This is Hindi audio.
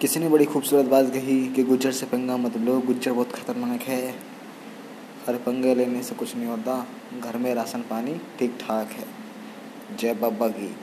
किसी ने बड़ी खूबसूरत बात कही कि गुज्जर से पंगा मतलब मत लो गुज्जर बहुत खतरनाक है। हर पंगे लेने से कुछ नहीं होता। घर में राशन पानी ठीक ठाक है। जय बाबा की।